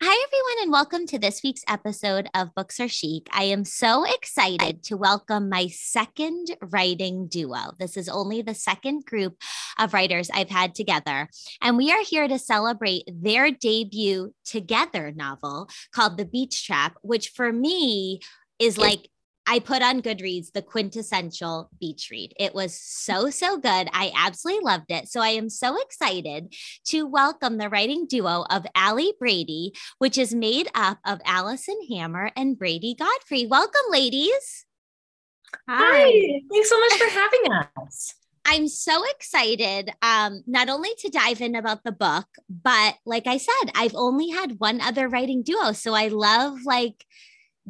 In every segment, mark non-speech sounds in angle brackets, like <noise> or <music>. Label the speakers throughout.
Speaker 1: Hi, everyone, and welcome to this week's episode of Books Are Chic. I am so excited to welcome my second writing duo. This is only the second group of writers I've had together, and we are here to celebrate their debut together novel called The Beach Trap, which for me is like I put on Goodreads the quintessential beach read. It was so, so good. I absolutely loved it. So I am so excited to welcome the writing duo of Ali Brady, which is made up of Alison Hammer and Bradeigh Godfrey. Welcome, ladies.
Speaker 2: Hi. Hi. Thanks so much for having us. <laughs>
Speaker 1: I'm so excited, um, not only to dive in about the book, but like I said, I've only had one other writing duo. So I love like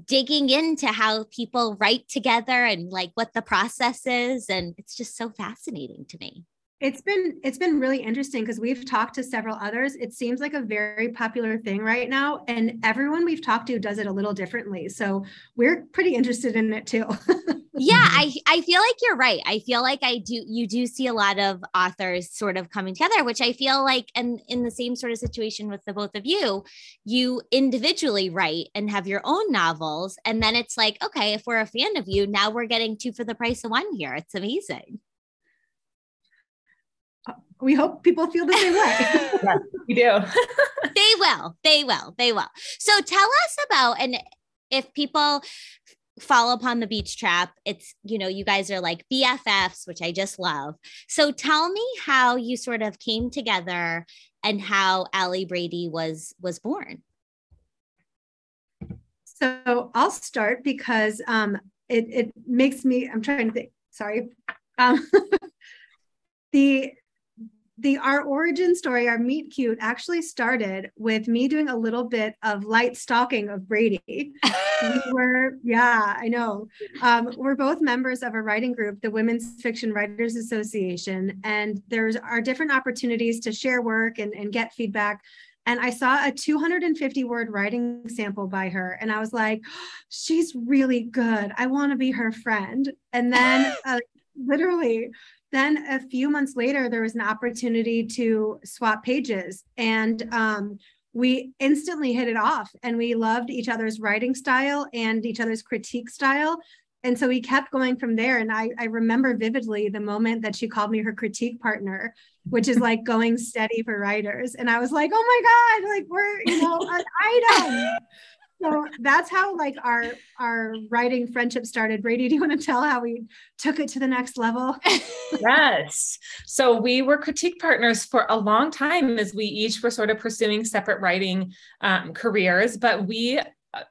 Speaker 1: digging into how people write together and like what the process is and it's just so fascinating to me
Speaker 3: it's been it's been really interesting because we've talked to several others. It seems like a very popular thing right now and everyone we've talked to does it a little differently so we're pretty interested in it too. <laughs>
Speaker 1: Yeah i i feel like you're right. I feel like i do you do see a lot of authors sort of coming together which i feel like and in the same sort of situation with the both of you you individually write and have your own novels and then it's like okay if we're a fan of you now we're getting two for the price of one here. It's amazing
Speaker 3: we hope people feel the same way. <laughs>
Speaker 2: yes, we do. <laughs>
Speaker 1: they will. They will. They will. So tell us about and if people fall upon the beach trap it's you know you guys are like bffs which i just love so tell me how you sort of came together and how Ali Brady was was born
Speaker 3: so i'll start because um it it makes me i'm trying to think sorry um <laughs> the the our origin story, our meet cute, actually started with me doing a little bit of light stalking of Bradeigh. we <laughs> were, yeah, I know. Um, we're both members of a writing group, the Women's Fiction Writers Association, and there's are different opportunities to share work and, and get feedback. And I saw a 250 word writing sample by her, and I was like, <gasps> she's really good. I want to be her friend. And then, <gasps> uh, literally, then a few months later, there was an opportunity to swap pages. And um, we instantly hit it off and we loved each other's writing style and each other's critique style. And so we kept going from there. And I, I remember vividly the moment that she called me her critique partner, which is like going steady for writers. And I was like, oh my God, like we're, you know, an <laughs> item so that's how like our our writing friendship started. Bradeigh do you want to tell how we took it to the next level? <laughs>
Speaker 2: Yes. So we were critique partners for a long time as we each were sort of pursuing separate writing um, careers but we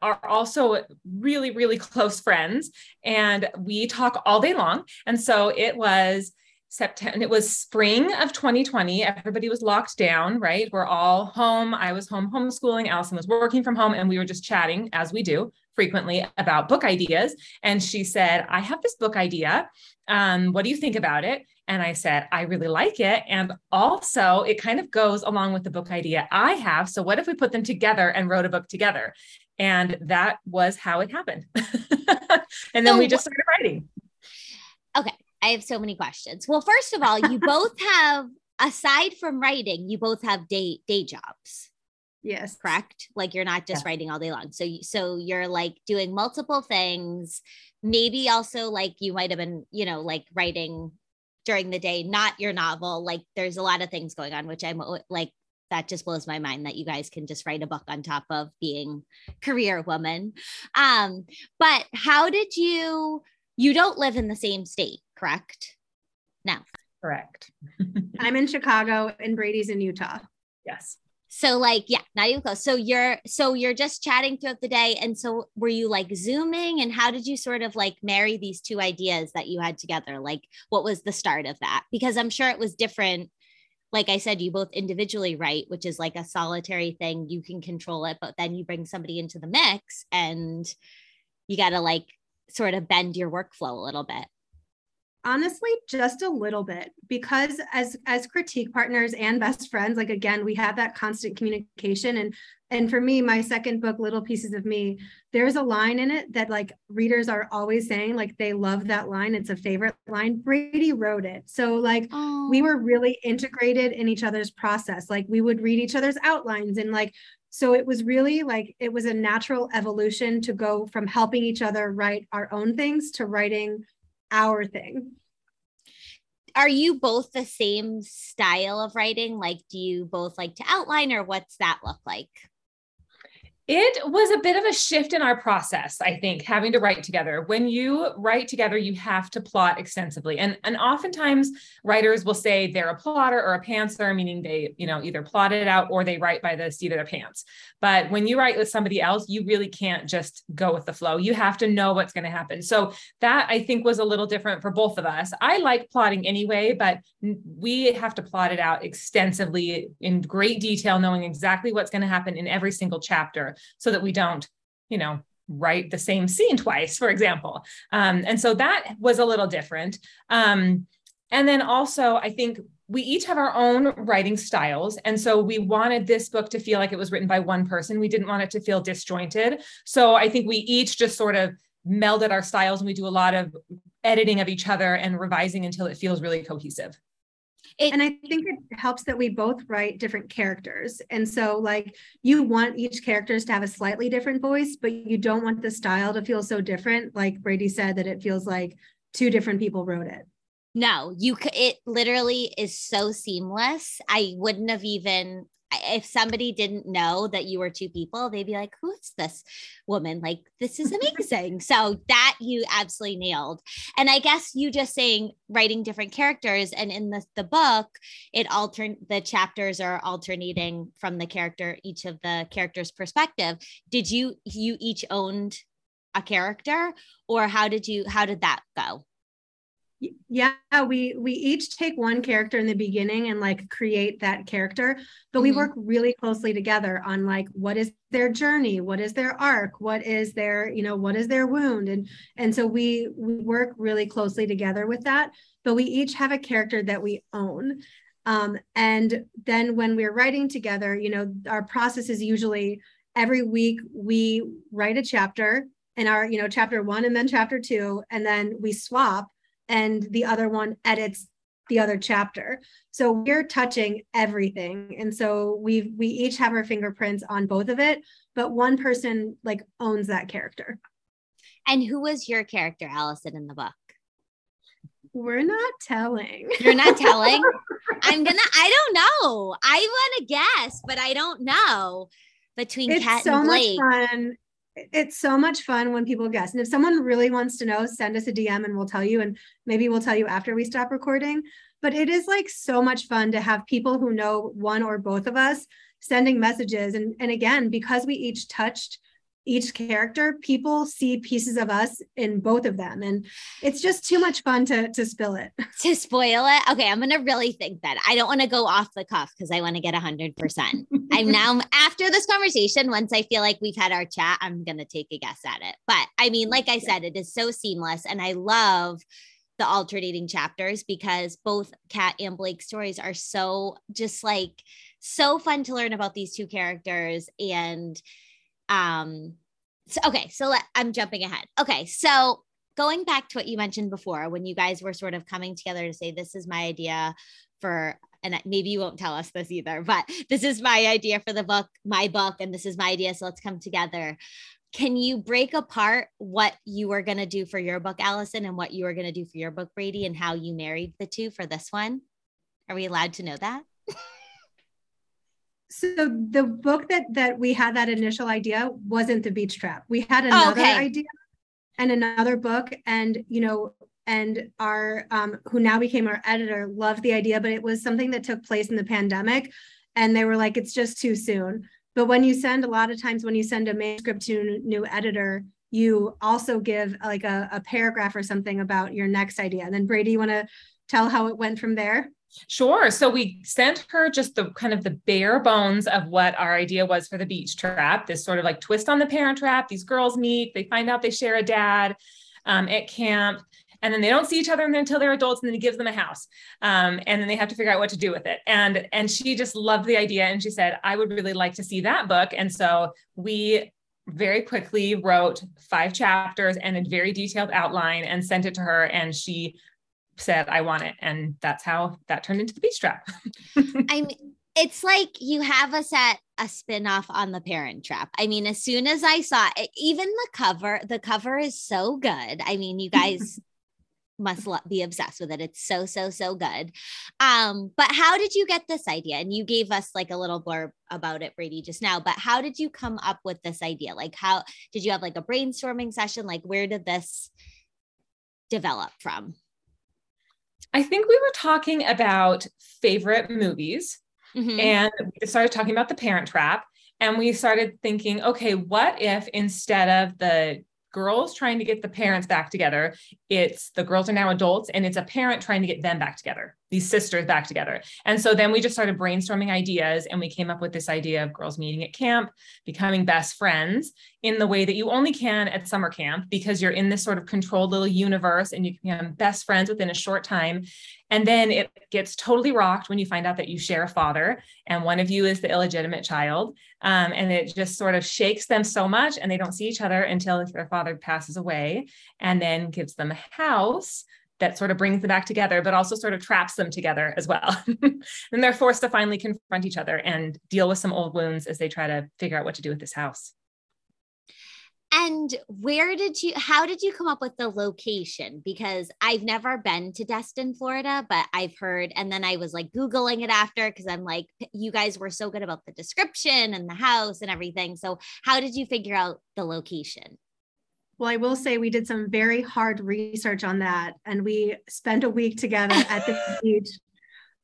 Speaker 2: are also really really close friends and we talk all day long. And so it was September, it was spring of 2020. Everybody was locked down, right? We're all home. I was home homeschooling. Alison was working from home, and we were just chatting, as we do frequently, about book ideas. And she said, I have this book idea. Um, what do you think about it? And I said, I really like it. And also, it kind of goes along with the book idea I have. So, what if we put them together and wrote a book together? And that was how it happened. <laughs> and then so, we just started writing.
Speaker 1: Okay. I have so many questions. Well, first of all, you <laughs> both have, aside from writing, you both have day day jobs.
Speaker 3: Yes.
Speaker 1: Correct. Like you're not just yeah. writing all day long. So so you're like doing multiple things. Maybe also like you might have been, you know, like writing during the day, not your novel. Like there's a lot of things going on, which I'm like that just blows my mind that you guys can just write a book on top of being career woman. Um, but how did you you don't live in the same state, correct? No.
Speaker 2: Correct. <laughs>
Speaker 3: I'm in Chicago and Brady's in Utah.
Speaker 2: Yes.
Speaker 1: So like, yeah, not even close. So you're so you're just chatting throughout the day. And so were you like zooming and how did you sort of like marry these two ideas that you had together? Like what was the start of that? Because I'm sure it was different. Like I said, you both individually write, which is like a solitary thing. You can control it, but then you bring somebody into the mix and you got to like sort of bend your workflow a little bit?
Speaker 3: Honestly just a little bit because as as critique partners and best friends like again we have that constant communication. And and for me my second book little pieces of me there's a line in it that like readers are always saying like they love that line. It's a favorite line. Brady wrote it. So like we were really integrated in each other's process. Like we would read each other's outlines and like So it was really like it was a natural evolution to go from helping each other write our own things to writing our thing.
Speaker 1: Are you both the same style of writing? Like, do you both like to outline or what's that look like?
Speaker 2: It was a bit of a shift in our process, I think, having to write together. When you write together, you have to plot extensively. And, and oftentimes writers will say they're a plotter or a pantser, meaning they, you know, either plot it out or they write by the seat of their pants. But when you write with somebody else, you really can't just go with the flow. You have to know what's going to happen. So that I think was a little different for both of us. I like plotting anyway, but we have to plot it out extensively in great detail, knowing exactly what's going to happen in every single chapter so that we don't, you know, write the same scene twice, for example. Um, and so that was a little different. Um, and then also, I think we each have our own writing styles. And so we wanted this book to feel like it was written by one person. We didn't want it to feel disjointed. So I think we each just sort of melded our styles and we do a lot of editing of each other and revising until it feels really cohesive.
Speaker 3: It, and I think it helps that we both write different characters. And so, like, you want each characters to have a slightly different voice, but you don't want the style to feel so different. Like Bradeigh said, that it feels like two different people wrote it.
Speaker 1: No, you it literally is so seamless. I wouldn't have even if somebody didn't know that you were two people, they'd be like, who is this woman? Like, this is amazing. so that you absolutely nailed. And I guess you just saying writing different characters and in the, the book, it altern the chapters are alternating from the character, each of the characters' perspective. Did you you each owned a character or how did you how did that go?
Speaker 3: Yeah we we each take one character in the beginning and like create that character but mm-hmm. we work really closely together on like what is their journey? What is their arc? What is their you know what is their wound? And and so we we work really closely together with that but we each have a character that we own. Um, and then when we're writing together you know our process is usually every week we write a chapter in our you know chapter one and then chapter two and then we swap and the other one edits the other chapter. So we're touching everything. And so we we each have our fingerprints on both of it, but one person like owns that character.
Speaker 1: And who was your character, Alison, in the book?
Speaker 3: We're not telling.
Speaker 1: You're not <laughs> telling? I'm gonna, I don't know. I want to guess, but I don't know between
Speaker 3: it's
Speaker 1: Kat
Speaker 3: so
Speaker 1: and Blake.
Speaker 3: Much fun it's so much fun when people guess. And if someone really wants to know, send us a DM and we'll tell you. And maybe we'll tell you after we stop recording. But it is like so much fun to have people who know one or both of us sending messages. And, and again, because we each touched each character, people see pieces of us in both of them. And it's just too much fun to, to spill it. <laughs>
Speaker 1: To spoil it? Okay, I'm going to really think that. I don't want to go off the cuff because I want to get 100%. I'm now, <laughs> after this conversation, once I feel like we've had our chat, I'm going to take a guess at it. But I mean, like I said, it is so seamless. And I love the alternating chapters because both Kat and Blake's stories are so just like so fun to learn about these two characters and um, so, okay, so let, I'm jumping ahead. Okay, so going back to what you mentioned before, when you guys were sort of coming together to say, this is my idea for, and maybe you won't tell us this either, but this is my idea for the book, my book, and this is my idea. So let's come together. Can you break apart what you were going to do for your book, Alison, and what you were going to do for your book, Brady, and how you married the two for this one? Are we allowed to know that? <laughs>
Speaker 3: so the book that that we had that initial idea wasn't the beach trap. We had oh, another okay. idea and another book and you know and our um, who now became our editor loved the idea but it was something that took place in the pandemic and they were like it's just too soon. But when you send a lot of times when you send a manuscript to a new editor you also give like a, a paragraph or something about your next idea. And then Bradeigh you want to tell how it went from there
Speaker 2: Sure. So we sent her just the kind of the bare bones of what our idea was for the beach trap. This sort of like twist on the parent trap. These girls meet, they find out they share a dad um, at camp, and then they don't see each other until they're adults, and then he gives them a house, um, and then they have to figure out what to do with it. And and she just loved the idea, and she said, "I would really like to see that book." And so we very quickly wrote five chapters and a very detailed outline and sent it to her and she said, I want it. And that's how that turned into the beach trap.
Speaker 1: I'm it's like you have us at a spin-off on the parent trap. I mean as soon as i saw it even the cover the cover is so good. I mean you guys <laughs> must be obsessed with it. It's so so so good. Um but how did you get this idea? And you gave us like a little blurb about it Bradeigh just now but how did you come up with this idea? Like how did you have like a brainstorming session? Like where did this develop from
Speaker 2: i think we were talking about favorite movies Mm-hmm. And we started talking about the parent trap. And we started thinking, okay, what if instead of the girls trying to get the parents back together, it's the girls are now adults and it's a parent trying to get them back together, these sisters back together. And so then we just started brainstorming ideas and we came up with this idea of girls meeting at camp, becoming best friends in the way that you only can at summer camp because you're in this sort of controlled little universe and you can become best friends within a short time. And then it gets totally rocked when you find out that you share a father and one of you is the illegitimate child. Um, and it just sort of shakes them so much and they don't see each other until their father passes away and then gives them a house that sort of brings them back together, but also sort of traps them together as well. <laughs> and they're forced to finally confront each other and deal with some old wounds as they try to figure out what to do with this house.
Speaker 1: And where did you, how did you come up with the location? Because I've never been to Destin, Florida, but I've heard, and then I was like Googling it after because I'm like, you guys were so good about the description and the house and everything. So, how did you figure out the location?
Speaker 3: Well, I will say we did some very hard research on that, and we spent a week together at the <laughs> beach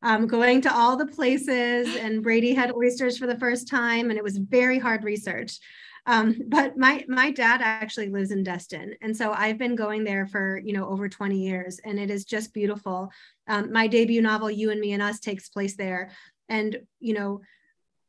Speaker 3: um, going to all the places and Bradeigh had oysters for the first time and it was very hard research. Um, but my my dad actually lives in Destin, and so I've been going there for you know over 20 years, and it is just beautiful. Um, my debut novel, You and Me and Us, takes place there, and you know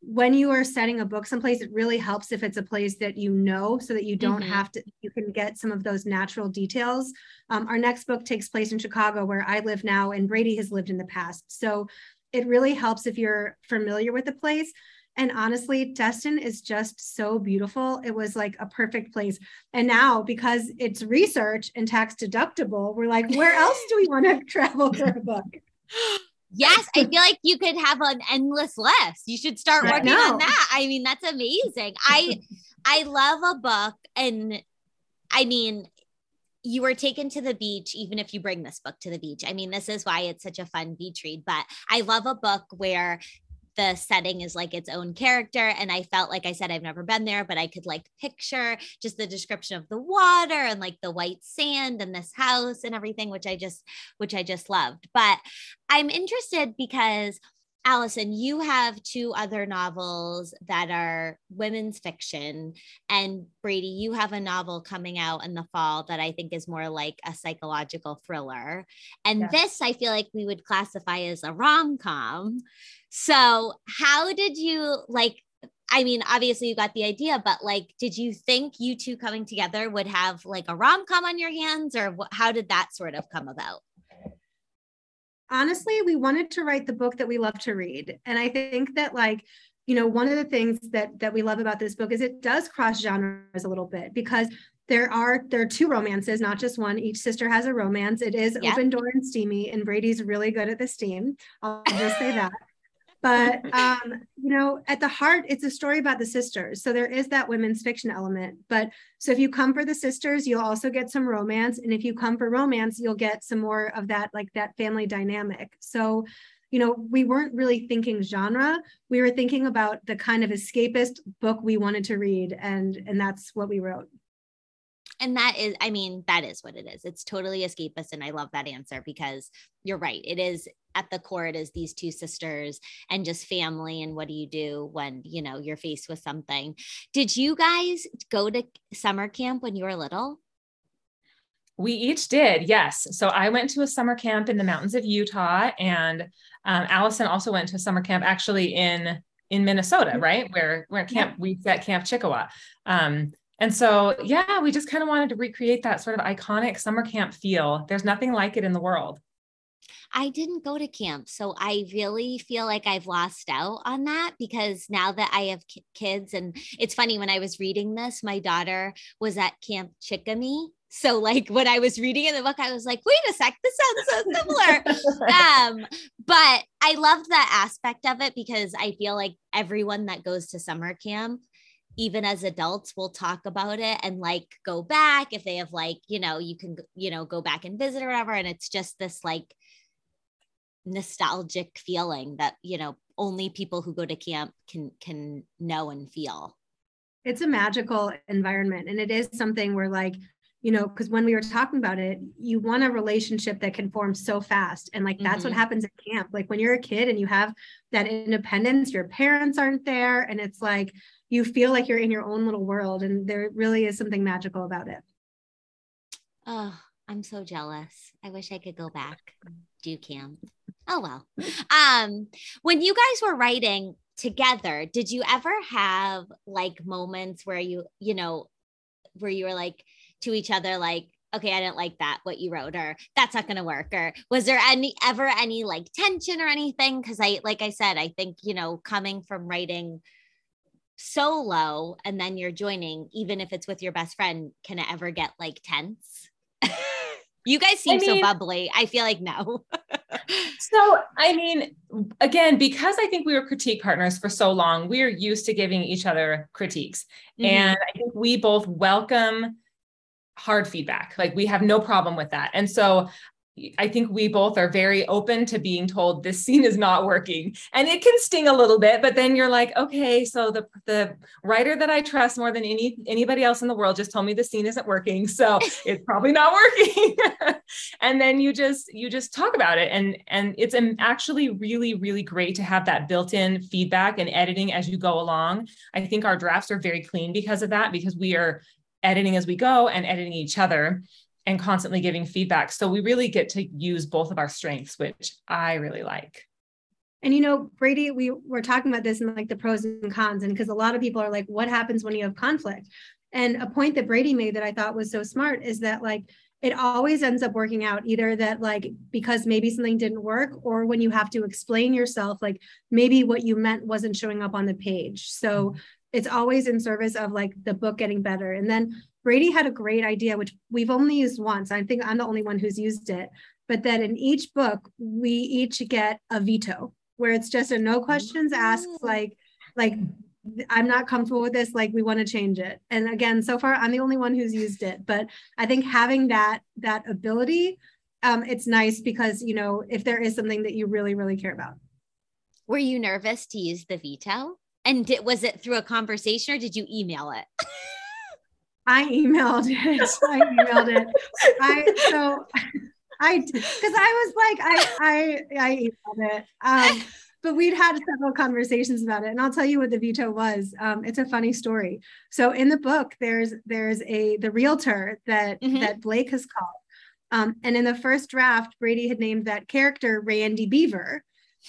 Speaker 3: when you are setting a book someplace, it really helps if it's a place that you know so that you don't mm-hmm. have to, you can get some of those natural details. Um, our next book takes place in Chicago, where I live now, and Bradeigh has lived in the past. So it really helps if you're familiar with the place. And honestly, Destin is just so beautiful. It was like a perfect place. And now, because it's research and tax deductible, we're like, where else do we <laughs> want to travel for a book? <laughs>
Speaker 1: Yes, I <laughs> feel like you could have an endless list. You should start working on that. I mean, that's amazing. I <laughs> I love a book and I mean, you were taken to the beach even if you bring this book to the beach. I mean, this is why it's such a fun beach read, but I love a book where the setting is like its own character. And I felt like I said, I've never been there, but I could like picture just the description of the water and like the white sand and this house and everything, which I just, which I just loved. But I'm interested because Allison, you have two other novels that are women's fiction. And Bradeigh, you have a novel coming out in the fall that I think is more like a psychological thriller. And yes. this, I feel like we would classify as a rom com. So, how did you like? I mean, obviously you got the idea, but like, did you think you two coming together would have like a rom com on your hands, or how did that sort of come about?
Speaker 3: Honestly, we wanted to write the book that we love to read, and I think that like you know one of the things that that we love about this book is it does cross genres a little bit because there are there are two romances not just one. Each sister has a romance. It is yep. open door and steamy and Bradeigh's really good at the steam. I'll just say that but <laughs> um, you know at the heart it's a story about the sisters. So there is that women's fiction element. But so if you come for the sisters you'll also get some romance. And if you come for romance you'll get some more of that like that family dynamic. So you know we weren't really thinking genre. We were thinking about the kind of escapist book we wanted to read. And and that's what we wrote
Speaker 1: and that is i mean that is what it is it's totally escapist and i love that answer because you're right it is at the core it is these two sisters and just family and what do you do when you know you're faced with something did you guys go to summer camp when you were little
Speaker 2: we each did, yes. So I went to a summer camp in the mountains of Utah, and um, Alison also went to a summer camp actually in in Minnesota, right? Where where camp we at Camp Chickawa. Um, and so, yeah, we just kind of wanted to recreate that sort of iconic summer camp feel. There's nothing like it in the world.
Speaker 1: I didn't go to camp. So I really feel like I've lost out on that because now that I have kids, and it's funny when I was reading this, my daughter was at Camp Chickamy. So like when I was reading in the book, I was like, wait a sec, this sounds so similar. <laughs> um, but I loved that aspect of it because I feel like everyone that goes to summer camp even as adults we'll talk about it and like go back if they have like you know you can you know go back and visit or whatever and it's just this like nostalgic feeling that you know only people who go to camp can can know and feel
Speaker 3: it's a magical environment and it is something where like you know because when we were talking about it you want a relationship that can form so fast and like that's mm-hmm. what happens at camp like when you're a kid and you have that independence your parents aren't there and it's like you feel like you're in your own little world and there really is something magical about it.
Speaker 1: Oh i'm so jealous. I wish i could go back do camp. Oh well. Um when you guys were writing together did you ever have like moments where you you know where you were like to each other like okay i didn't like that what you wrote or that's not going to work or was there any ever any like tension or anything? Because i like i said i think you know coming from writing solo and then you're joining even if it's with your best friend can it ever get like tense? <laughs> You guys seem I mean, so bubbly. I feel like no. <laughs>
Speaker 2: So i mean again because i think we were critique partners for so long we are used to giving each other critiques. Mm-hmm. and i think we both welcome hard feedback. Like we have no problem with that. And so I think we both are very open to being told this scene is not working. And it can sting a little bit, but then you're like, okay, so the the writer that I trust more than any anybody else in the world just told me the scene isn't working. <laughs> So it's probably not working. <laughs> and then you just you just talk about it. And and it's actually really, really great to have that built-in feedback and editing as you go along. I think our drafts are very clean because of that, because we are editing as we go and editing each other and constantly giving feedback. So we really get to use both of our strengths, which I really like.
Speaker 3: And you know, Bradeigh, we were talking about this and like the pros and cons, and because a lot of people are like, what happens when you have conflict? And a point that Bradeigh made that I thought was so smart is that like it always ends up working out either that like because maybe something didn't work or when you have to explain yourself like maybe what you meant wasn't showing up on the page so mm-hmm. it's always in service of like the book getting better and then Bradeigh had a great idea, which we've only used once. I think I'm the only one who's used it, but that in each book, we each get a veto where it's just a no questions asked, like, like, I'm not comfortable with this, like we want to change it. And again, so far I'm the only one who's used it, but I think having that that ability, um, it's nice because you know, if there is something that you really, really care about.
Speaker 1: Were you nervous to use the veto? And did, was it through a conversation or did you email it? <laughs>
Speaker 3: I emailed it. <laughs> I emailed it. I so I because I was like I I I emailed it. Um, but we'd had several conversations about it, and I'll tell you what the veto was. Um, it's a funny story. So in the book, there's there's a the realtor that mm-hmm. that Blake has called, um, and in the first draft, Bradeigh had named that character Randy Beaver,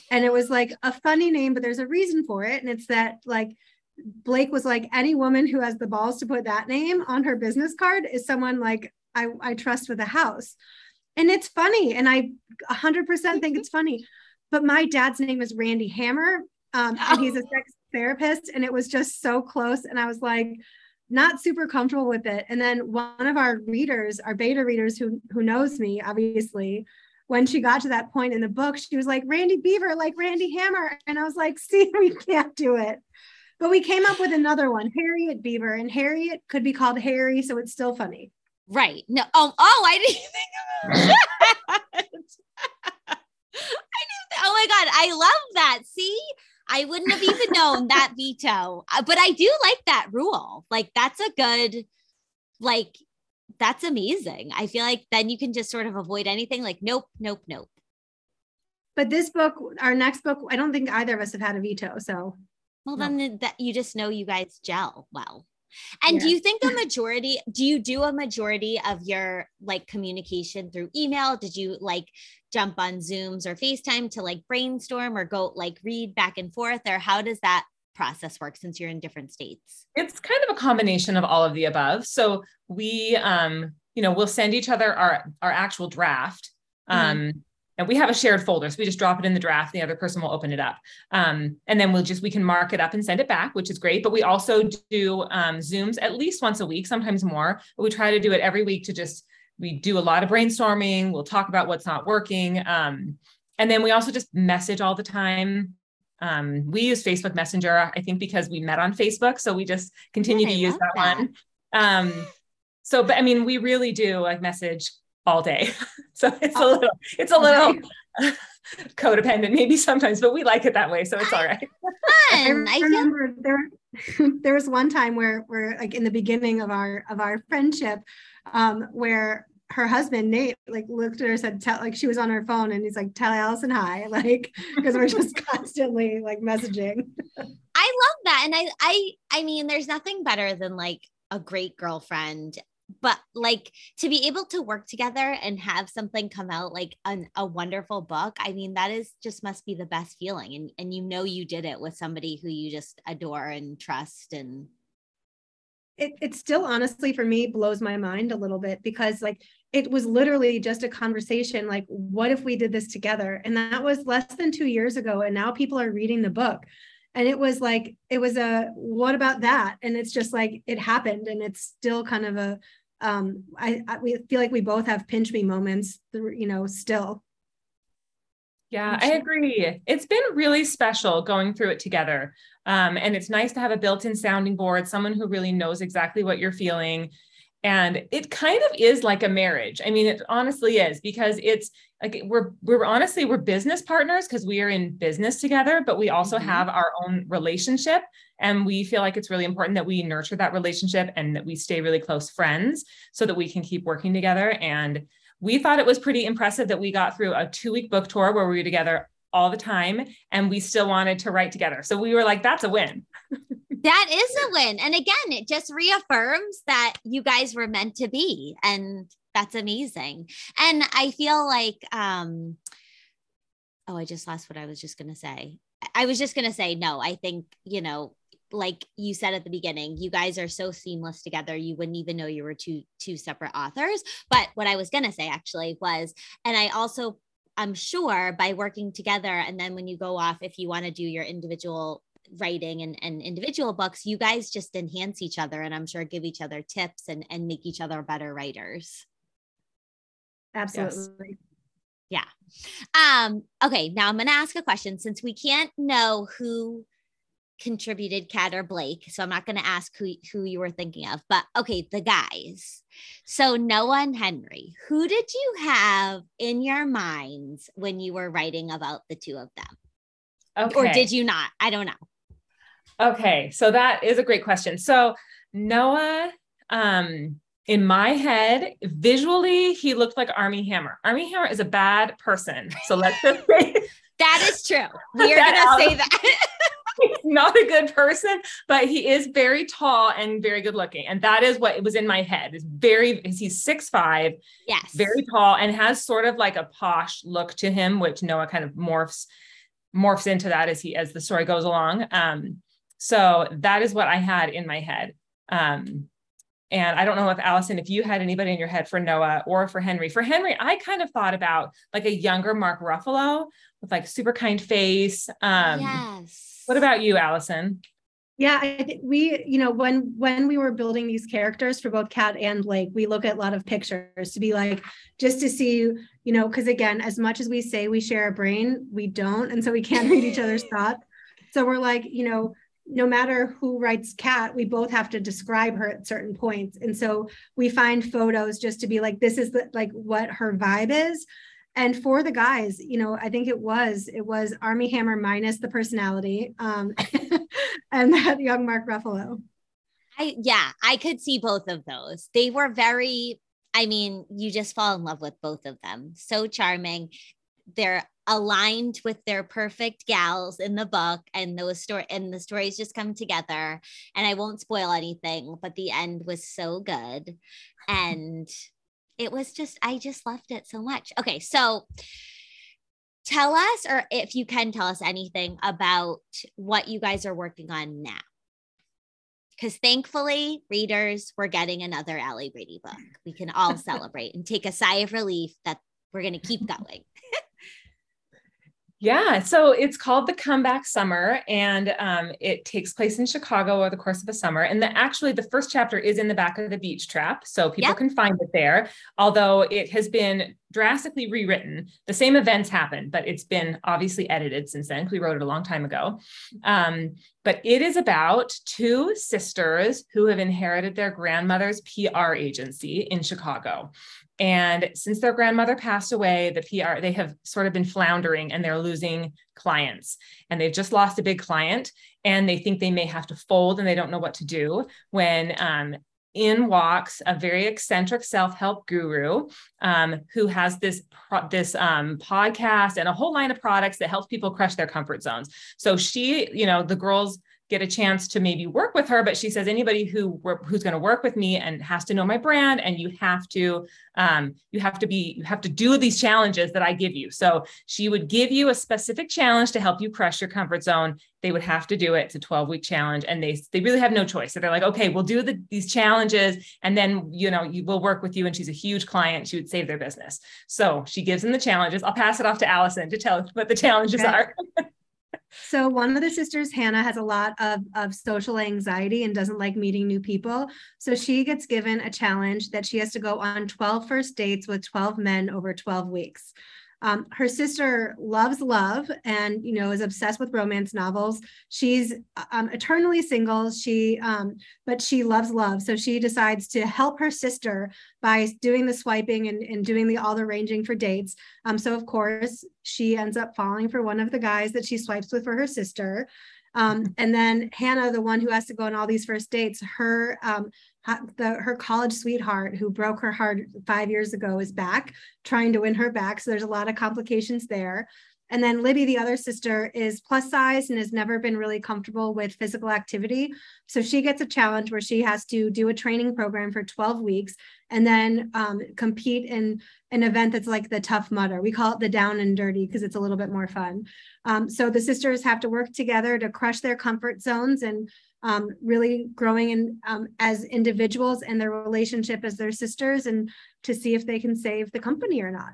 Speaker 3: and it was like a funny name, but there's a reason for it, and it's that like Blake was like, any woman who has the balls to put that name on her business card is someone like I, I trust with a house. And it's funny. And I 100% think it's funny. But my dad's name is Randy Hammer. Um, and he's a sex therapist. And it was just so close. And I was like, not super comfortable with it. And then one of our readers, our beta readers who, who knows me, obviously, when she got to that point in the book, she was like, Randy Beaver, like Randy Hammer. And I was like, see, <laughs> we can't do it. But we came up with another one, Harriet Beaver, and Harriet could be called Harry, so it's still funny.
Speaker 1: Right. No. Oh, oh, I didn't think of <laughs> that. I didn't. Oh my god, I love that. See, I wouldn't have even known <laughs> that veto, uh, but I do like that rule. Like that's a good, like that's amazing. I feel like then you can just sort of avoid anything. Like nope, nope, nope.
Speaker 3: But this book, our next book, I don't think either of us have had a veto. So
Speaker 1: well, no. then that you just know you guys gel well. And do you think a majority, do you do a majority of your like communication through email? Did you like jump on Zooms or FaceTime to like brainstorm or go like read back and forth? Or how does that process work since you're in different states?
Speaker 2: It's kind of a combination of all of the above. So we, um, you know, we'll send each other our, our actual draft. Mm-hmm. And we have a shared folder. So we just drop it in the draft. The other person will open it up. Um, and then we'll just, we can mark it up and send it back, which is great. But we also do um, Zooms at least once a week, sometimes more. But we try to do it every week to just, we do a lot of brainstorming. We'll talk about what's not working. Um, and then we also just message all the time. Um, we use Facebook Messenger, I think, because we met on Facebook. So we just continue to use that, that, one. Um, so, but I mean, we really do like message all day. <laughs> so it's a oh, little, it's a little <laughs> codependent maybe sometimes, but we like it that way. So it's all right. Fun.
Speaker 3: I remember there, <laughs> there was one time where, where like in the beginning of our, of our friendship, um, where her husband Nate like looked at her said tell like she was on her phone and he's like tell Alison hi like because we're just constantly like messaging.
Speaker 1: I love that and I I I mean there's nothing better than like a great girlfriend but like to be able to work together and have something come out like an, a wonderful book i mean that is just must be the best feeling and, and you know you did it with somebody who you just adore and trust and
Speaker 3: it, it still honestly for me blows my mind a little bit because like it was literally just a conversation like what if we did this together? And that was less than two years ago and now people are reading the book and it was like it was a what about that? And it's just like it happened and it's still kind of a um i, I we feel like we both have pinch me moments you know still.
Speaker 2: Yeah i agree. It's been really special going through it together. Um, and it's nice to have a built-in sounding board someone who really knows exactly what you're feeling. And it kind of is like a marriage. I mean it honestly is because it's like we're we're honestly we're business partners because we are in business together but we also mm-hmm. have our own relationship and we feel like it's really important that we nurture that relationship and that we stay really close friends so that we can keep working together and we thought it was pretty impressive that we got through a two week book tour where we were together all the time and we still wanted to write together so we were like that's a win
Speaker 1: that is a win. And again, it just reaffirms that you guys were meant to be. And that's amazing. And I feel like, um, oh, I just lost what I was just going to say. I was just going to say, no, I think, you know, like you said at the beginning you guys are so seamless together you wouldn't even know you were two two separate authors but what i was going to say actually was and i also i'm sure by working together and then when you go off if you want to do your individual writing and, and individual books you guys just enhance each other and i'm sure give each other tips and, and make each other better writers
Speaker 3: absolutely
Speaker 1: yes. yeah um okay now i'm going to ask a question since we can't know who contributed Kat or Blake. So I'm not going to ask who, who you were thinking of, but okay, the guys. So Noah and Henry, who did you have in your minds when you were writing about the two of them? Okay. Or did you not? I don't know.
Speaker 2: Okay, so that is a great question. So Noah, um, in my head, visually, he looked like Armie Hammer. Armie Hammer is a bad person. So let's just say <laughs>
Speaker 1: that is true. <laughs> We are going to say that. <laughs>
Speaker 2: he's not a good person, but he is very tall and very good looking. And that is what it was in my head. Is very he's six five,
Speaker 1: yes,
Speaker 2: very tall, and has sort of like a posh look to him, which Noah kind of morphs morphs into that as he as the story goes along. Um, so that is what I had in my head. Um, and I don't know if Alison, if you had anybody in your head for Noah or for Henry. For Henry, I kind of thought about like a younger Mark Ruffalo with like super kind face. Um, yes. What about you, Alison?
Speaker 3: Yeah, I, we, you know, when when we were building these characters for both Kat and Blake, we look at a lot of pictures to be like, just to see, you know, because again, as much as we say we share a brain, we don't, and so we can't read each other's <laughs> thoughts. So we're like, you know, no matter who writes Kat we both have to describe her at certain points. And so we find photos just to be like, this is the, like what her vibe is. And for the guys, you know, I think it was, it was Armie Hammer minus the personality um, <laughs> and that young Mark Ruffalo.
Speaker 1: I, yeah, I could see both of those. They were very, I mean, you just fall in love with both of them. So charming. They're aligned with their perfect gals in the book and those story and the stories just come together. And i won't spoil anything but the end was so good. And it was just i just loved it so much. Okay so tell us or if you can tell us anything about what you guys are working on now. Because thankfully readers we're getting another Ali Brady book. We can all <laughs> celebrate and take a sigh of relief that we're going to keep going
Speaker 2: Yeah, so it's called the Comeback Summer, and um, it takes place in Chicago over the course of a summer. And the, actually, the first chapter is in the back of the Beach Trap, so people yep. can find it there. Although it has been drastically rewritten, the same events happen, but it's been obviously edited since then. We wrote it a long time ago. Um, but it is about two sisters who have inherited their grandmother's PR agency in Chicago. And since their grandmother passed away, the PR, they have sort of been floundering and they're losing clients. And they've just lost a big client and they think they may have to fold and they don't know what to do when um, in walks a very eccentric self-help guru um, who has this this um, podcast and a whole line of products that helps people crush their comfort zones. So she, you know, the girls get a chance to maybe work with her but she says anybody who who's going to work with me and has to know my brand and you have to um, you have to be you have to do these challenges that i give you. So she would give you a specific challenge to help you crush your comfort zone. They would have to do it. It's a 12 week challenge and they they really have no choice. So they're like okay we'll do the, these challenges and then you know you will work with you. And she's a huge client. She would save their business. So she gives them the challenges. I'll pass it off to Alison to tell what the challenges okay. are <laughs>
Speaker 3: So one of the sisters, Hannah, has a lot of, of social anxiety and doesn't like meeting new people. So she gets given a challenge that she has to go on 12 first dates with 12 men over 12 weeks. Um, her sister loves love and you know is obsessed with romance novels. She's um, eternally single. She um, but she loves love, so she decides to help her sister by doing the swiping and, and doing the all the arranging for dates. Um, so of course she ends up falling for one of the guys that she swipes with for her sister. Um, and then Hannah, the one who has to go on all these first dates, her um, the her college sweetheart who broke her heart five years ago is back, trying to win her back. So there's a lot of complications there. And then Libby, the other sister, is plus size and has never been really comfortable with physical activity. So she gets a challenge where she has to do a training program for 12 weeks and then um, compete in an event that's like the Tough Mudder. We call it the down and dirty because it's a little bit more fun. Um, so the sisters have to work together to crush their comfort zones and um, really growing in um, as individuals and their relationship as their sisters and to see if they can save the company or not.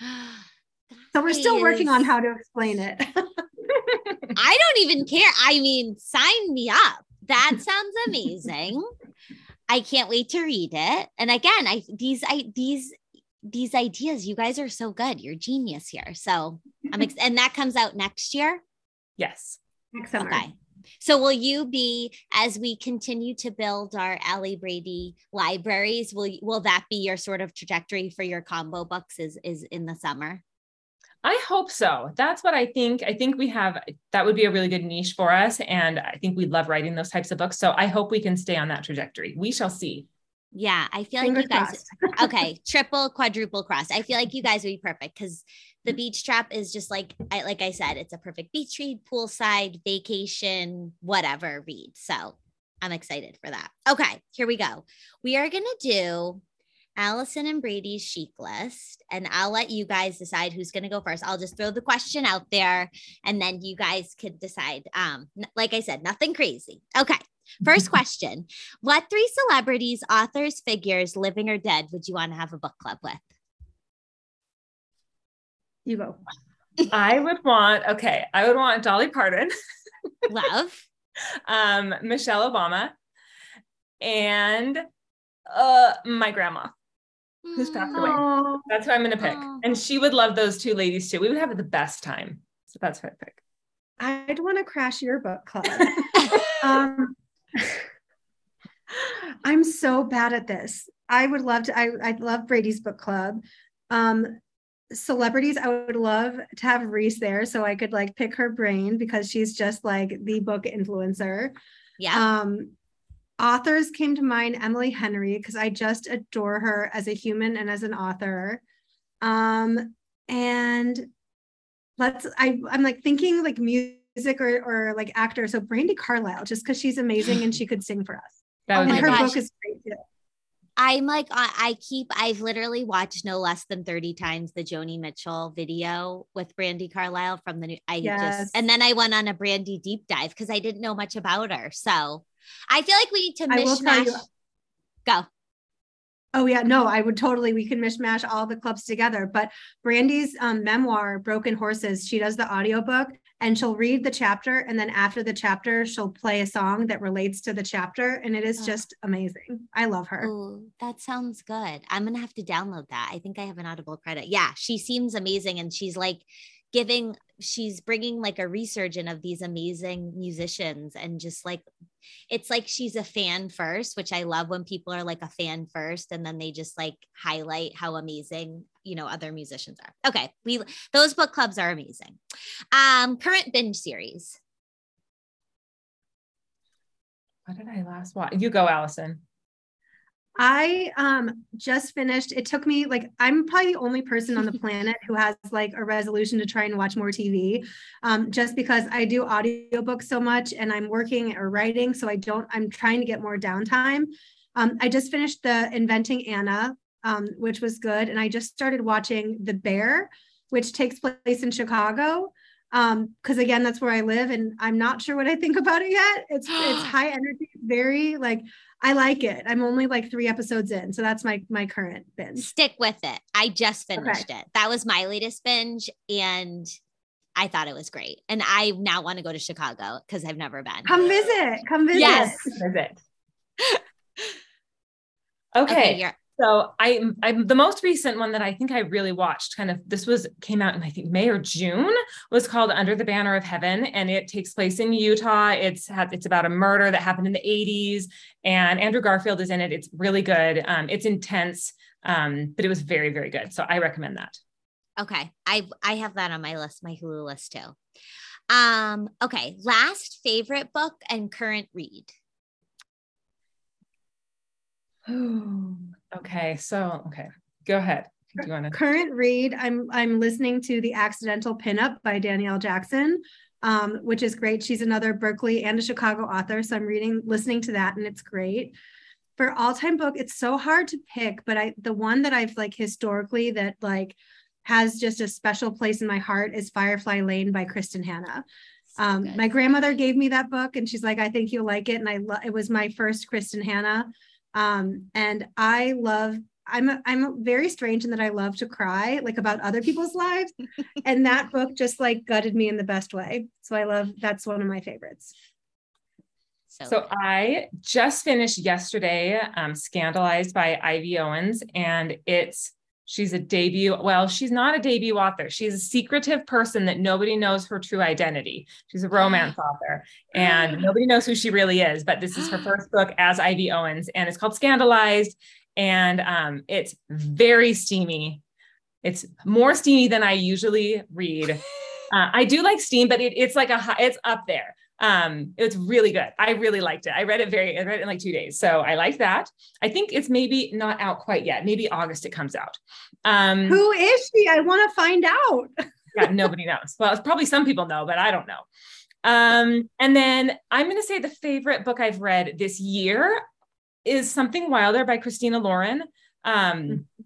Speaker 3: <gasps> so we're still working on how to explain it. <laughs>
Speaker 1: I don't even care. I mean, sign me up. That sounds amazing. I can't wait to read it. And again, I these I these these ideas, you guys are so good. You're genius here. So I'm ex- and that comes out next year.
Speaker 2: Yes.
Speaker 3: Next summer. Okay.
Speaker 1: So will you be as we continue to build our Ali Brady libraries? Will will that be your sort of trajectory for your combo books? Is is in the summer?
Speaker 2: I hope so. That's what I think. I think we have that would be a really good niche for us. And I think we love writing those types of books. So I hope we can stay on that trajectory. We shall see.
Speaker 1: Yeah, I feel Fingers like you guys <laughs> okay, triple, quadruple cross. I feel like you guys would be perfect because the beach trap is just like I like I said, it's a perfect beach read, poolside, vacation, whatever read. So I'm excited for that. Okay, here we go. We are gonna do Alison and Bradeigh's chic list, and I'll let you guys decide who's going to go first. I'll just throw the question out there, and then you guys could decide. Um, like I said, nothing crazy. Okay. First <laughs> question What three celebrities, authors, figures, living or dead, would you want to have a book club with?
Speaker 3: You go. <laughs>
Speaker 2: I would want, okay, I would want Dolly Parton. <laughs>
Speaker 1: Love.
Speaker 2: um, Michelle Obama and uh my grandma who's passed away. Aww. That's who I'm gonna pick. Aww. And she would love those two ladies too. We would have the best time. So that's who I pick.
Speaker 3: I'd want to crash your book club. <laughs> um, I'm so bad at this. I would love to. I I love Bradeigh's book club. Um, celebrities, I would love to have Reese there so I could like pick her brain because she's just like the book influencer.
Speaker 1: Yeah.
Speaker 3: Um, authors came to mind Emily Henry because I just adore her as a human and as an author. Um, and let's I I'm like thinking like music or or like actor. So Brandi Carlile, just because she's amazing and she could sing for us.
Speaker 1: That and her gosh. book is great too. I'm like, I keep, I've literally watched no less than 30 times the Joni Mitchell video with Brandi Carlile from the new, I yes. just, and then I went on a Brandi deep dive because I didn't know much about her. So I feel like we need to mishmash. You, go.
Speaker 3: Oh yeah, no, I would totally. We can mishmash all the clubs together. But Brandi's um, memoir, Broken Horses, she does the audiobook and she'll read the chapter, and then after the chapter, she'll play a song that relates to the chapter, and it is oh. just amazing. I love her.
Speaker 1: Oh, that sounds good. I'm gonna have to download that. I think I have an Audible credit. Yeah, she seems amazing, and she's like giving she's bringing like a resurgence of these amazing musicians and just like it's like she's a fan first which i love when people are like a fan first and then they just like highlight how amazing you know other musicians are. Okay we those book clubs are amazing. Um current binge series.
Speaker 2: What did i last watch? You go Alison
Speaker 3: I um just finished. It took me like I'm probably the only person on the <laughs> planet who has like a resolution to try and watch more TV. Um, just because I do audiobooks so much and I'm working or writing, so I don't. I'm trying to get more downtime. Um, I just finished the Inventing Anna, um, which was good, and I just started watching The Bear, which takes place in Chicago um because again that's where i live and i'm not sure what i think about it yet it's it's <gasps> high energy very like I like it. I'm only like three episodes in, so that's my my current binge.
Speaker 1: Stick with it. I just finished okay. it. That was my latest binge, and I thought it was great. And I now want to go to Chicago because I've never been.
Speaker 3: Come visit. Come visit.
Speaker 1: Yes.
Speaker 2: Visit. <laughs> okay. okay so I, I'm the most recent one that I think I really watched. Kind of this was came out in I think May or June. Was called Under the Banner of Heaven, and it takes place in Utah. It's it's about a murder that happened in the 80s, and Andrew Garfield is in it. It's really good. Um, it's intense, um, but it was very very good. So I recommend that.
Speaker 1: Okay, I I have that on my list, my Hulu list too. Um, okay, last favorite book and current read. <sighs>
Speaker 2: okay, so okay, go ahead.
Speaker 3: Do you want to current read? I'm I'm listening to the Accidental Pinup by Danielle Jackson, um, which is great. She's another Berkeley and a Chicago author, so I'm reading, listening to that, and it's great. For all time book, it's so hard to pick, but I the one that I've like historically that like has just a special place in my heart is Firefly Lane by Kristin Hannah. um, my grandmother gave me that book, and she's like, "I think you'll like it," and I lo- it was my first Kristin Hannah um, and I love, I'm, a, I'm very strange in that I love to cry like about other people's lives. <laughs> and that book just like gutted me in the best way. So I love, that's one of my favorites.
Speaker 2: So, so I just finished yesterday, um, Scandalized by Ivy Owens, and it's She's a debut. Well, she's not a debut author. She's a secretive person that nobody knows her true identity. She's a romance <gasps> author and <gasps> nobody knows who she really is. But this is her <gasps> first book as Ivy Owens and it's called Scandalized. And um, it's very steamy. It's more steamy than I usually read. <laughs> Uh, I do like steam, but it, it's like a it's up there. Um, it's really good. I really liked it. I read it very, I read it in like two days. So I like that. I think it's maybe not out quite yet. Maybe August it comes out.
Speaker 3: Um, Who is she? I want to find out. <laughs>
Speaker 2: yeah, nobody knows. Well, probably some people know, but I don't know. Um, and then I'm going to say the favorite book I've read this year is Something Wilder by Christina Lauren. Um, mm-hmm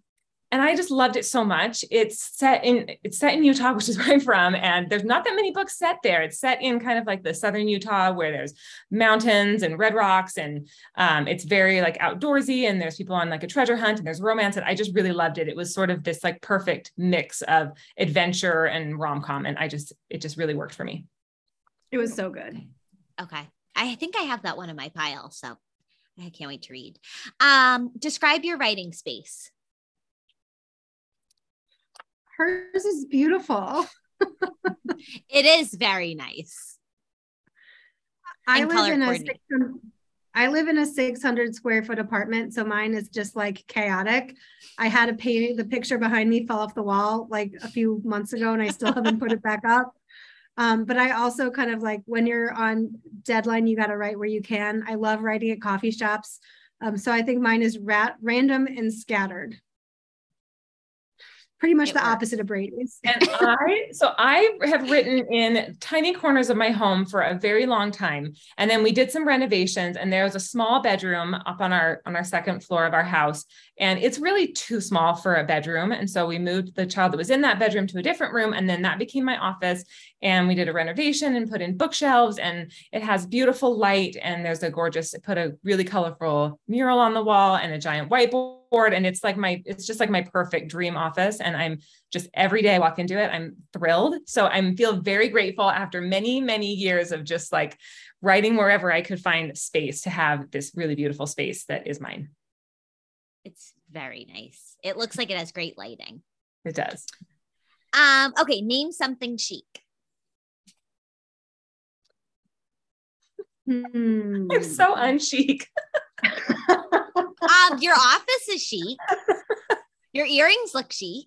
Speaker 2: and I just loved it so much. It's set in it's set in Utah, <laughs> which is where I'm from, and there's not that many books set there. It's set in kind of like the southern Utah, where there's mountains and red rocks, and um, it's very like outdoorsy, and there's people on like a treasure hunt, and there's romance, and I just really loved it. It was sort of this like perfect mix of adventure and rom com, and I just it just really worked for me.
Speaker 3: It was so good.
Speaker 1: Okay, I think I have that one in my pile, so I can't wait to read. Um, describe your writing space
Speaker 3: hers is beautiful.
Speaker 1: it is very nice.
Speaker 3: I live in a 600, I live in a 600 square foot apartment, so mine is just like chaotic. I had a painting, the picture behind me fell off the wall like a few months ago, and I still haven't put it back up. Um, but I also kind of like when you're on deadline, you got to write where you can. I love writing at coffee shops. Um, so I think mine is rat random and scattered pretty much it the works. opposite of Brady's. <laughs>
Speaker 2: and I, so I have written in tiny corners of my home for a very long time. And then we did some renovations and there was a small bedroom up on our, on our second floor of our house. And it's really too small for a bedroom. And so we moved the child that was in that bedroom to a different room. And then that became my office. And we did a renovation and put in bookshelves and it has beautiful light. And there's a gorgeous, put a really colorful mural on the wall and a giant whiteboard board and it's like my it's just like my perfect dream office and i'm just every day i walk into it i'm thrilled. So i'm feel very grateful after many many years of just like writing wherever i could find space to have this really beautiful space that is mine.
Speaker 1: It's very nice. It looks like it has great lighting.
Speaker 2: It does.
Speaker 1: Um okay name something chic.
Speaker 3: Hmm. <laughs>
Speaker 2: i'm so unchic <laughs>
Speaker 1: um, your office is chic. Your earrings look chic.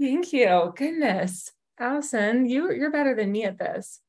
Speaker 2: Thank you. Goodness. Alison, you you're better than me at this.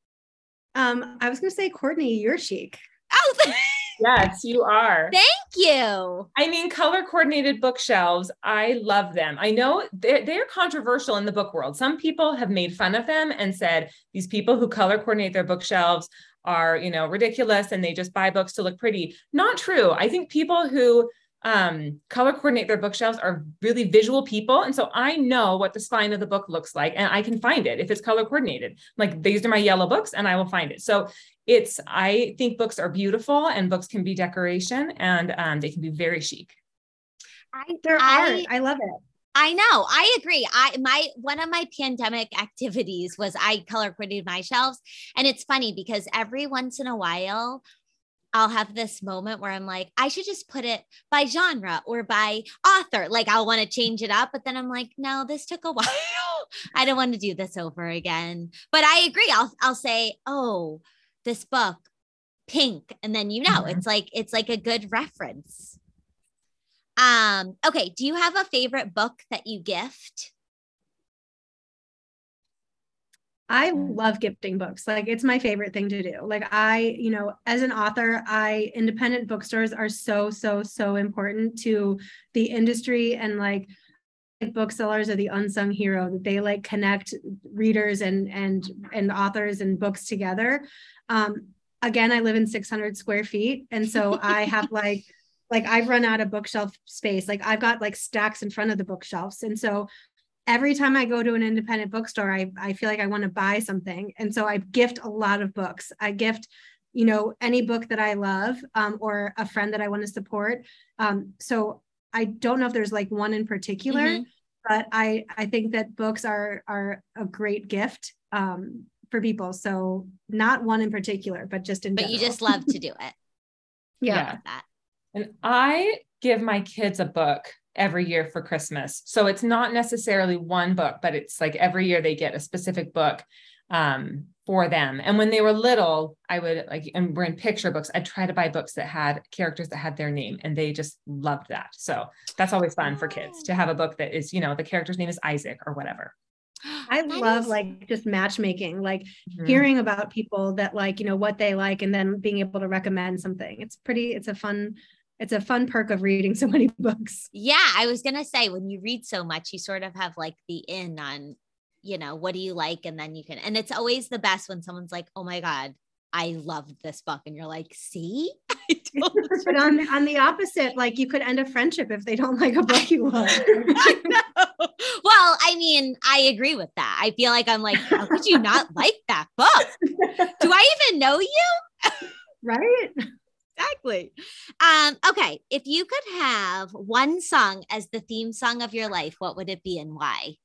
Speaker 3: Um, I was gonna say, Courtney, you're chic.
Speaker 1: Oh, <laughs>
Speaker 2: yes, you are.
Speaker 1: Thank you.
Speaker 2: I mean, color coordinated bookshelves, I love them. I know they're, they're controversial in the book world. Some people have made fun of them and said these people who color coordinate their bookshelves are, you know, ridiculous and they just buy books to look pretty. Not true. I think people who um, color coordinate their bookshelves are really visual people. And so I know what the spine of the book looks like and I can find it if it's color coordinated. Like these are my yellow books and I will find it. So it's, I think books are beautiful and books can be decoration and um, they can be very chic.
Speaker 3: I, They're I, art. I love it.
Speaker 1: I know. I agree. I my one of my pandemic activities was I color coordinated my shelves. And it's funny because every once in a while I'll have this moment where I'm like, I should just put it by genre or by author. Like I'll want to change it up, but then I'm like, no, this took a <laughs> while. I don't want to do this over again. But I agree. I'll I'll say, oh, this book, pink, and then you know, mm-hmm. it's like it's like a good reference. Um, okay, do you have a favorite book that you gift?
Speaker 3: I love gifting books. Like it's my favorite thing to do. Like I, you know, as an author, I independent bookstores are so so so important to the industry and like booksellers are the unsung hero that they like connect readers and and and authors and books together. Um again, I live in 600 square feet and so I have like <laughs> like I've run out of bookshelf space. Like I've got like stacks in front of the bookshelves. And so every time I go to an independent bookstore, I, I feel like I want to buy something. And so I gift a lot of books. I gift, you know, any book that I love um, or a friend that I want to support. Um, so I don't know if there's like one in particular, mm-hmm. but I, I think that books are, are a great gift um, for people. So not one in particular, but just in
Speaker 1: But
Speaker 3: general.
Speaker 1: you just love to do it. <laughs>
Speaker 3: yeah.
Speaker 2: yeah. And I give my kids a book every year for Christmas. So it's not necessarily one book, but it's like every year they get a specific book um, for them. And when they were little, I would like, and we're in picture books, I'd try to buy books that had characters that had their name and they just loved that. So that's always fun for kids to have a book that is, you know, the character's name is Isaac or whatever. <gasps>
Speaker 3: I love like just matchmaking, like mm-hmm. hearing about people that like, you know, what they like and then being able to recommend something. It's pretty, it's a fun, it's a fun perk of reading so many <laughs> books.
Speaker 1: Yeah, I was gonna say when you read so much, you sort of have like the in on, you know, what do you like, and then you can. And it's always the best when someone's like, "Oh my god, I loved this book," and you're like, "See." <laughs> <laughs>
Speaker 3: but on on the opposite, like you could end a friendship if they don't like a book you love.
Speaker 1: well, I mean, I agree with that. I feel like I'm like, how could you not like that book? Do I even know you?
Speaker 3: right
Speaker 1: exactly. Um, okay, if you could have one song as the theme song of your life, what would it be and why?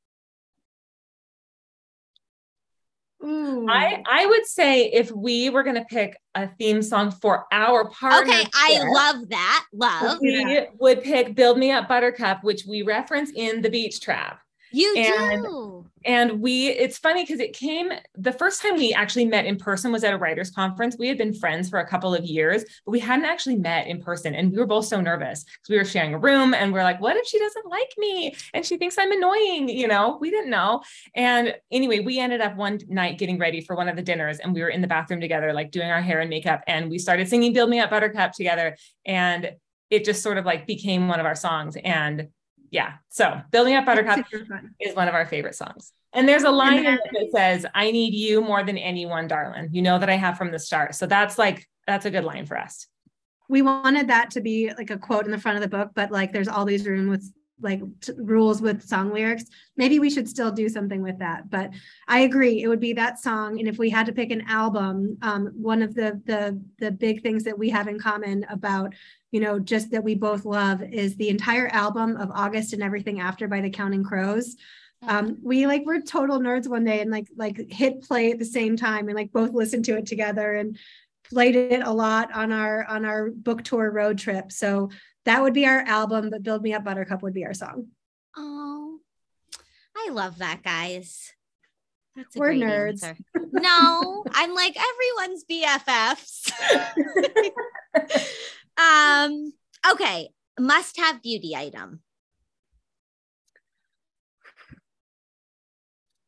Speaker 2: Ooh. I I would say if we were going to pick a theme song for our partner.
Speaker 1: Okay, I love that. Love.
Speaker 2: We would pick "Build Me Up, Buttercup," which we reference in the Beach Trap.
Speaker 1: You and, do.
Speaker 2: And we, it's funny because it came the first time we actually met in person was at a writers conference. We had been friends for a couple of years, but we hadn't actually met in person. And we were both so nervous because we were sharing a room and we're like, what if she doesn't like me and she thinks I'm annoying? You know, we didn't know. And anyway, we ended up one night getting ready for one of the dinners and we were in the bathroom together, like doing our hair and makeup. And we started singing Build Me Up Buttercup together. And it just sort of like became one of our songs. And yeah. So Build Me Up Buttercup is one of our favorite songs. And there's a line then, that says, I need you more than anyone, darling. You know that I have from the start. So that's like, that's a good line for us.
Speaker 3: We wanted that to be like a quote in the front of the book, but like there's all these room with like t- rules with song lyrics maybe we should still do something with that. But i agree it would be that song and if we had to pick an album um, one of the the the big things that we have in common about you know just that we both love is the entire album of august and everything after by the counting crows. Um, we like were total nerds one day and like like hit play at the same time and like both listened to it together and played it a lot on our on our book tour road trip. So that would be our album, but Build Me Up Buttercup would be our song.
Speaker 1: Oh, I love that, guys.
Speaker 3: That's We're nerds.
Speaker 1: no, <laughs> I'm like everyone's BFFs. <laughs> um, okay. Must have beauty item.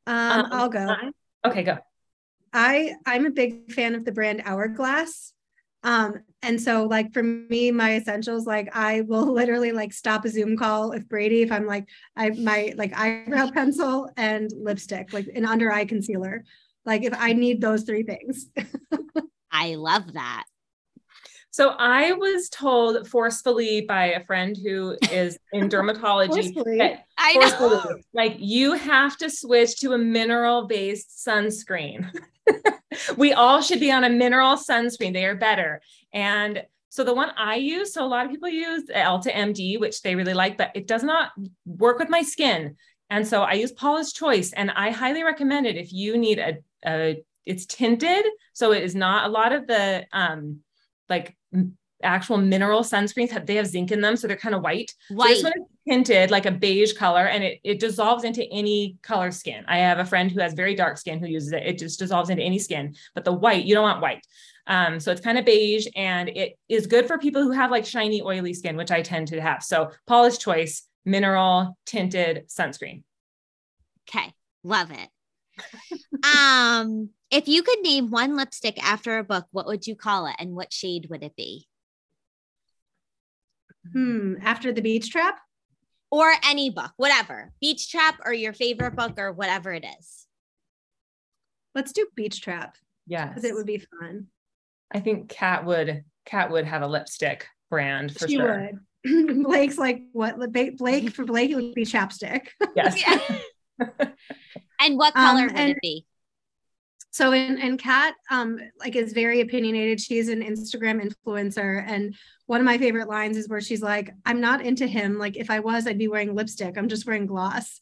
Speaker 3: Um, um I'll go.
Speaker 2: Okay, go.
Speaker 3: I I'm a big fan of the brand Hourglass. Um, and so like for me, my essentials, like I will <laughs> literally like stop a Zoom call if Brady, if I'm like I my like eyebrow <laughs> pencil and lipstick, like an under eye concealer. Like if I need those three things. <laughs>
Speaker 1: I love that.
Speaker 2: So I was told forcefully by a friend who is in dermatology that
Speaker 1: I know.
Speaker 2: like you have to switch to a mineral based sunscreen. <laughs> we all should be on a mineral sunscreen. They are better. And so the one I use, so a lot of people use Elta MD, which they really like, but it does not work with my skin. And so I use Paula's Choice, and I highly recommend it if you need a, a it's tinted, so it is not a lot of the um like actual mineral sunscreens have they have zinc in them, so they're kind of white.
Speaker 1: White.
Speaker 2: So this one is tinted like a beige color, and it it dissolves into any color skin. I have a friend who has very dark skin who uses it. It just dissolves into any skin. But the white, you don't want white. Um, so it's kind of beige, and it is good for people who have like shiny, oily skin, which I tend to have. So Paula's Choice mineral tinted sunscreen.
Speaker 1: Okay, love it. <laughs> um, if you could name one lipstick after a book, what would you call it, and what shade would it be?
Speaker 3: Hmm. After the beach trap?
Speaker 1: Or any book, whatever. Beach trap or your favorite book or whatever it is.
Speaker 3: Let's do beach trap.
Speaker 2: Yeah.
Speaker 3: Because it would be fun.
Speaker 2: I think Kat would Kat would have a lipstick brand for she sure.
Speaker 3: Would. <laughs> Blake's like what Blake for Blake it would be chapstick. <laughs>
Speaker 2: Yes. <laughs>
Speaker 1: and what color um, would and, it be?
Speaker 3: So and and kat um like is very opinionated. She's an instagram influencer and one of my favorite lines is where she's like i'm not into him. Like if i was i'd be wearing lipstick. I'm just wearing gloss.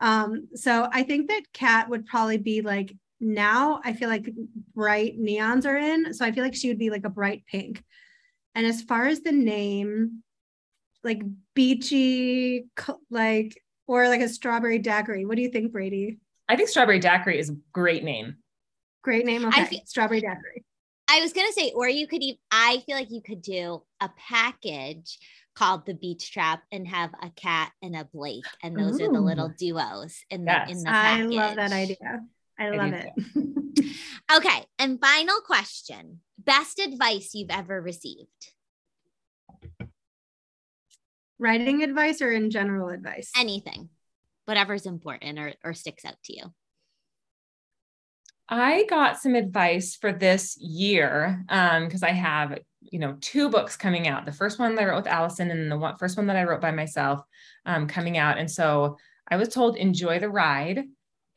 Speaker 3: Um so i think that kat would probably be like now i feel like bright neons are in so i feel like she would be like a bright pink. And as far as the name like beachy like or like a strawberry daiquiri what do you think brady?
Speaker 2: I think strawberry daiquiri is a great name
Speaker 3: Great name. Okay. Feel, Strawberry daiquiri.
Speaker 1: I was gonna say, or you could even I feel like you could do a package called the beach trap and have a Kat and a Blake. And those Ooh. are the little duos in the in the package.
Speaker 3: I love that idea. I love I
Speaker 1: it. okay. And final question. Best advice you've ever received.
Speaker 3: Writing advice or in general advice?
Speaker 1: Anything. Whatever's important or, or sticks out to you.
Speaker 2: I got some advice for this year because um, I have, you know, two books coming out. The first one that I wrote with Alison, and the one, first one that I wrote by myself um, coming out. And so I was told enjoy the ride,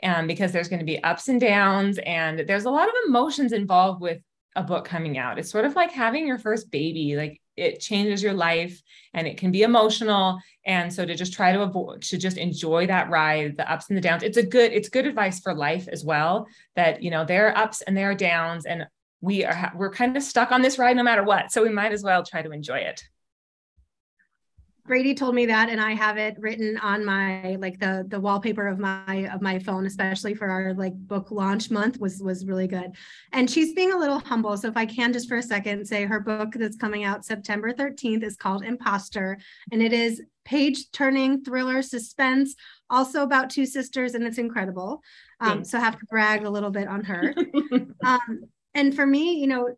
Speaker 2: um, because there's going to be ups and downs, and there's a lot of emotions involved with a book coming out. It's sort of like having your first baby. Like it changes your life and it can be emotional. And so to just try to avoid to just enjoy that ride the ups and the downs it's a good it's good advice for life as well that you know there are ups and there are downs and we are we're kind of stuck on this ride no matter what. So we might as well try to enjoy it
Speaker 3: Brady told me that and I have it written on my like the the wallpaper of my of my phone especially for our like book launch month was was really good. And she's being a little humble so if I can just for a second say her book that's coming out September 13th is called Imposter and it is page turning thriller suspense also about two sisters and it's incredible. Um, so I have to brag a little bit on her. <laughs> um, and for me, you know,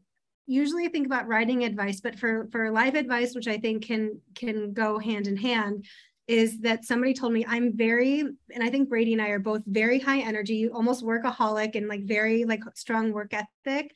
Speaker 3: usually I think about writing advice, but for for life advice, which I think can can go hand in hand, is that somebody told me I'm very, and I think Brady and I are both very high energy, almost workaholic, and like very like strong work ethic.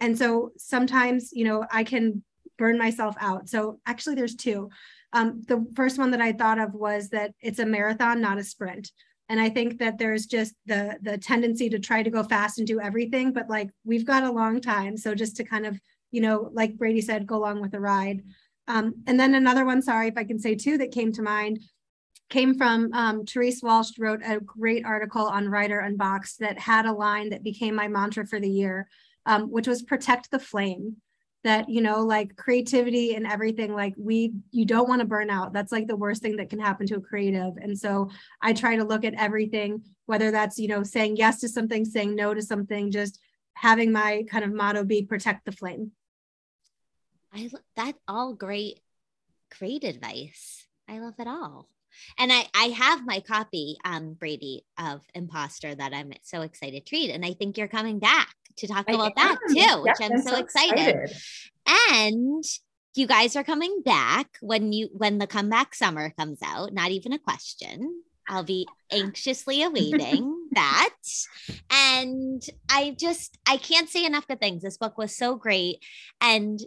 Speaker 3: And so sometimes, you know, I can burn myself out. So actually, there's two. Um, the first one that I thought of was that it's a marathon, not a sprint. And I think that there's just the the tendency to try to go fast and do everything, but like we've got a long time. So just to kind of, you know, like Brady said, go along with the ride. Um, and then another one, sorry if I can say two that came to mind, came from um, Therese Walsh wrote a great article on Writer Unboxed that had a line that became my mantra for the year, um, which was protect the flame that you know like creativity and everything like we you don't want to burn out. That's like the worst thing that can happen to a creative. And so i try to look at everything whether that's you know saying yes to something saying no to something just having my kind of motto be protect the flame
Speaker 1: i that all great great advice i love it all and I, I have my copy, um, Brady, of Imposter that I'm so excited to read. And I think you're coming back to talk I about am. that too, which I'm, I'm, so, so excited. excited. And you guys are coming back when you when the comeback summer comes out. Not even a question. I'll be anxiously awaiting <laughs> that. And I just I can't say enough good things. This book was so great. And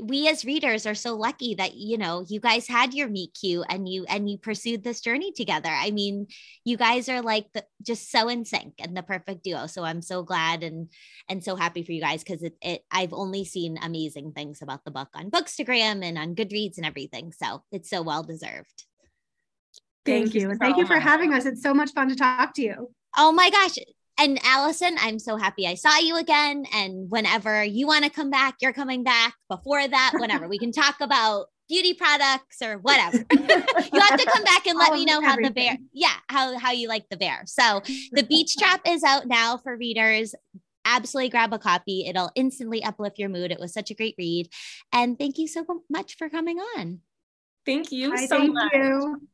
Speaker 1: we as readers are so lucky that you know you guys had your meet cute and you and you pursued this journey together. I mean you guys are like the, just so in sync and the perfect duo. So i'm so glad and and so happy for you guys because it, it i've only seen amazing things about the book on bookstagram and on goodreads and everything. So it's so well deserved.
Speaker 3: Thank, thank you and so thank you for having us. It's so much fun to talk to you.
Speaker 1: Oh my gosh and Alison, I'm so happy I saw you again. And whenever you want to come back, you're coming back. Before that, whenever we can talk about beauty products or whatever. <laughs> you have to come back and let me know how the bear, yeah, how how you like the bear. So the beach trap is out now for readers. Absolutely grab a copy. It'll instantly uplift your mood. It was such a great read. And thank you so much for coming on.
Speaker 2: Thank you Hi, so thank much. You.